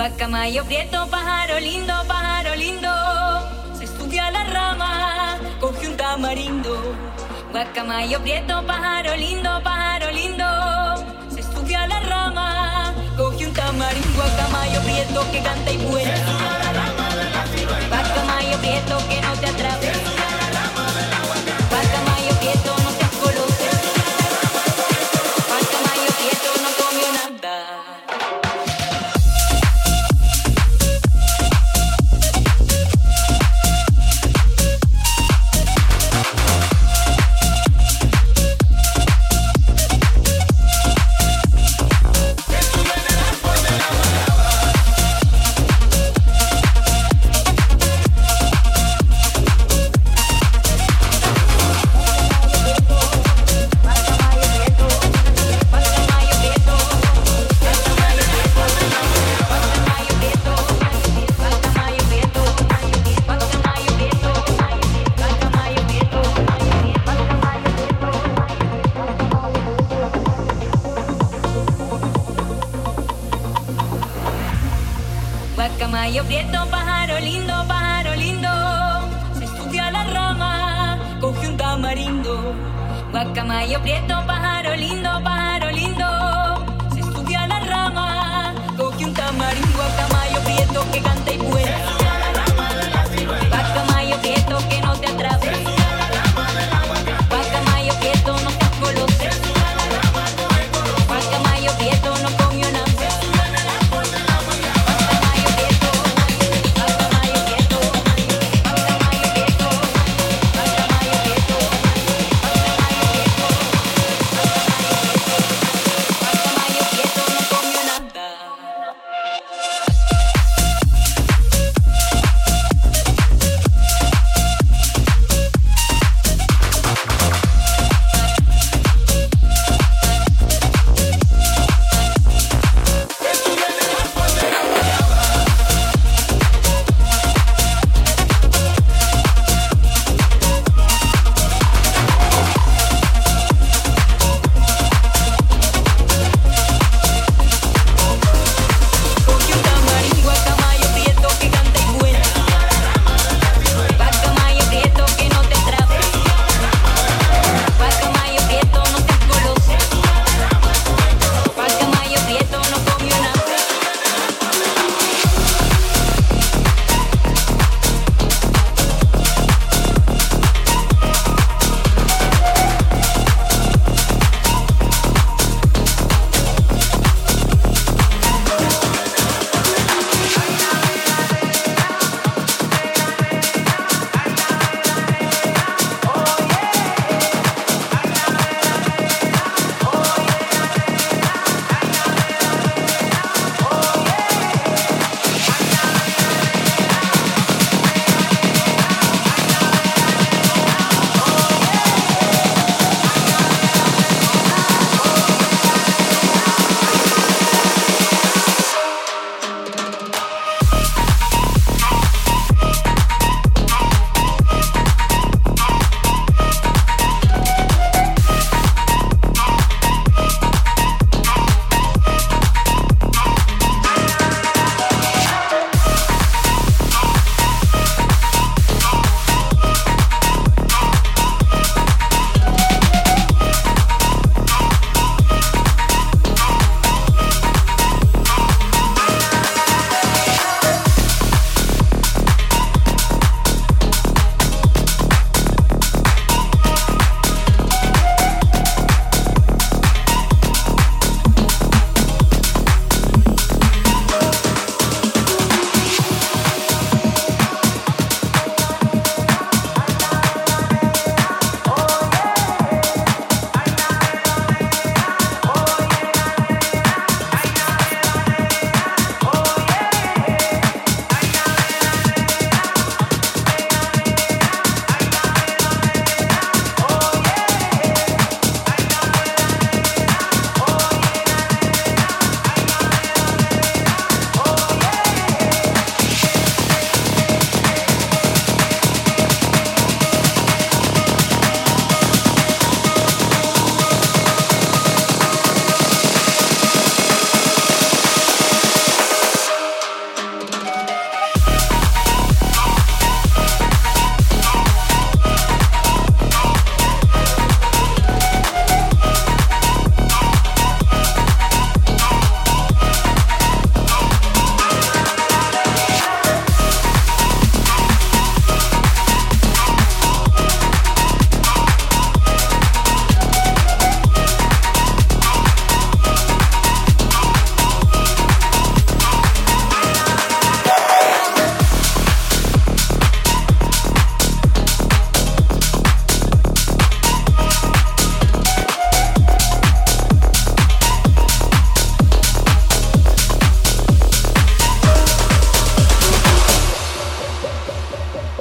Guacamayo prieto, pájaro lindo, pájaro lindo. Se estudia la rama, coge un tamarindo. Guacamayo prieto, pájaro lindo, pájaro lindo. Se estudia la rama, coge un tamarindo. Guacamayo prieto que canta y vuela. Guacamayo prieto que no te atrape. Aí eu.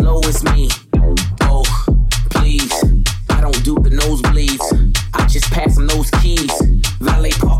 low as me. Oh, please. I don't do the nosebleeds. I just pass them those keys. Valet park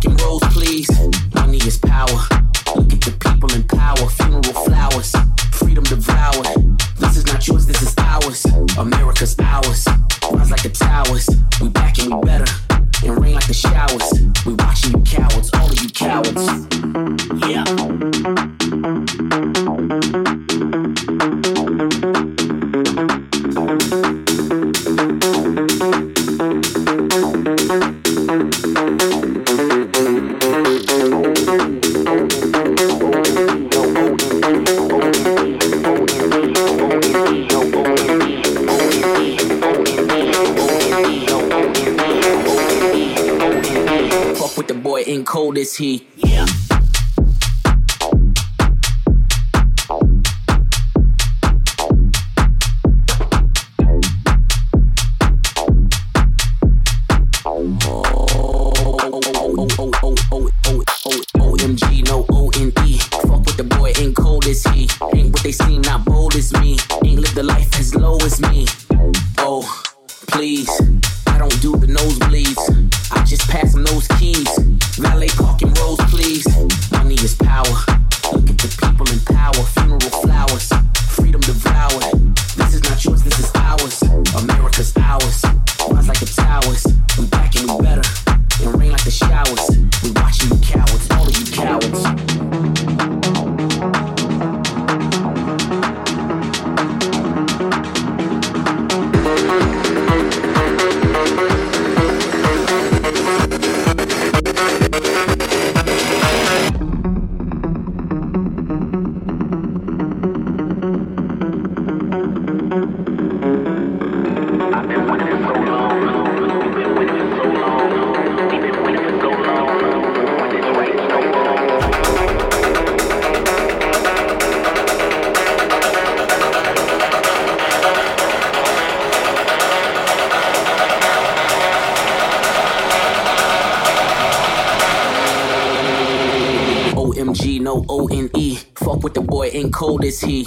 he cold is he?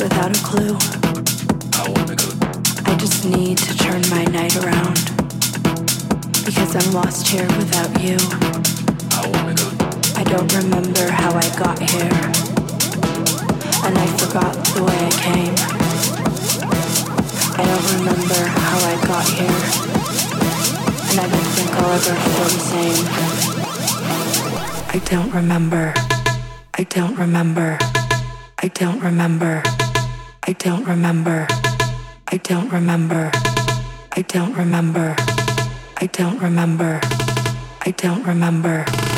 without a clue. I wanna go. I just need to turn my night around. Because I'm lost here without you. I wanna go. I don't remember how I got here. And I forgot the way I came. I don't remember how I got here. And I don't think I'll ever feel the same. I don't remember. I don't remember. I don't remember. I don't remember. I don't remember. I don't remember. I don't remember. I don't remember.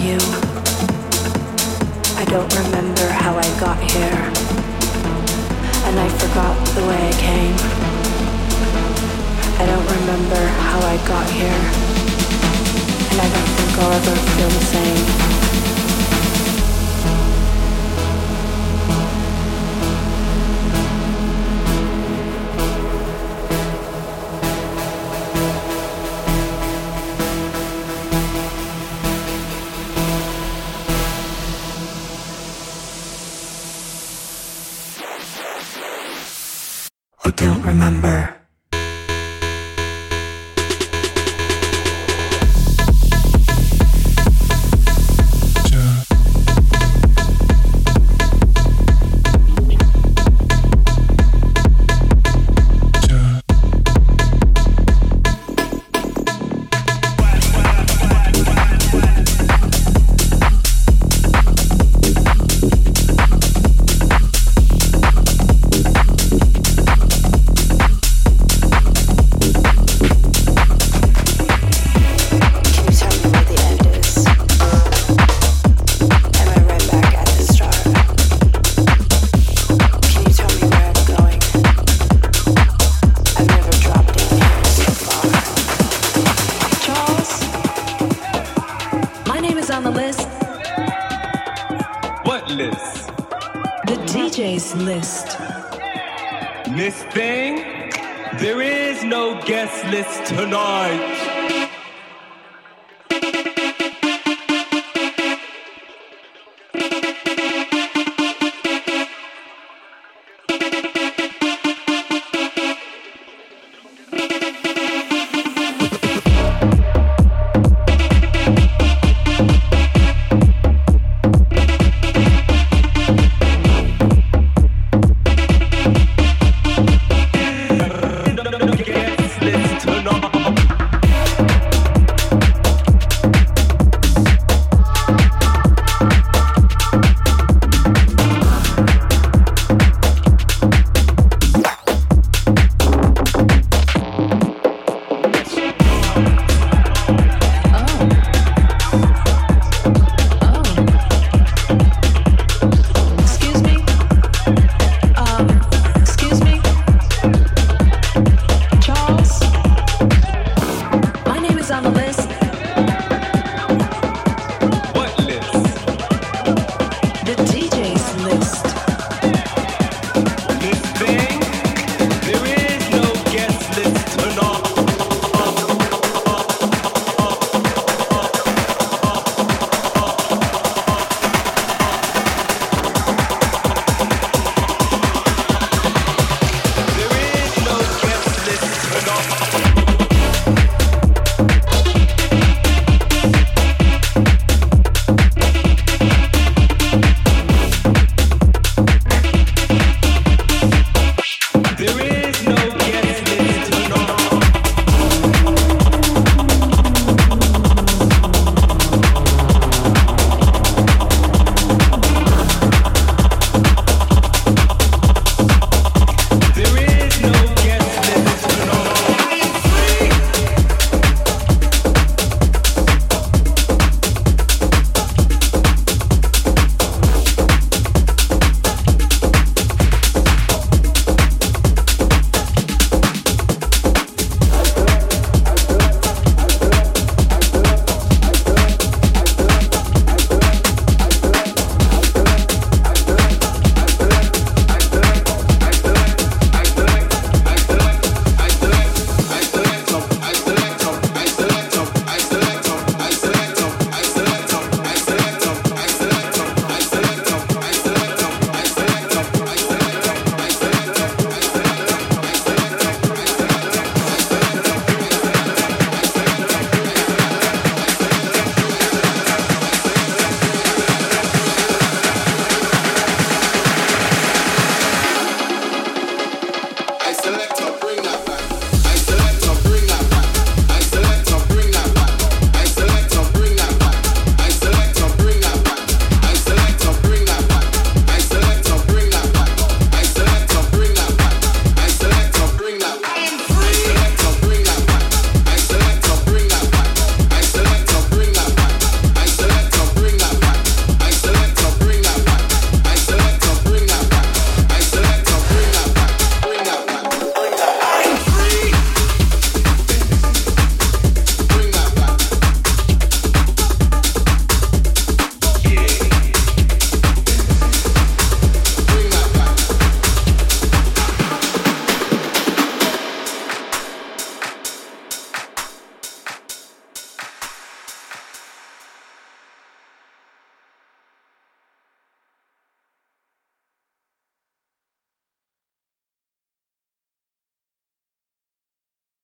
You. I don't remember how I got here, and I forgot the way I came. I don't remember how I got here, and I don't think I'll ever feel the same.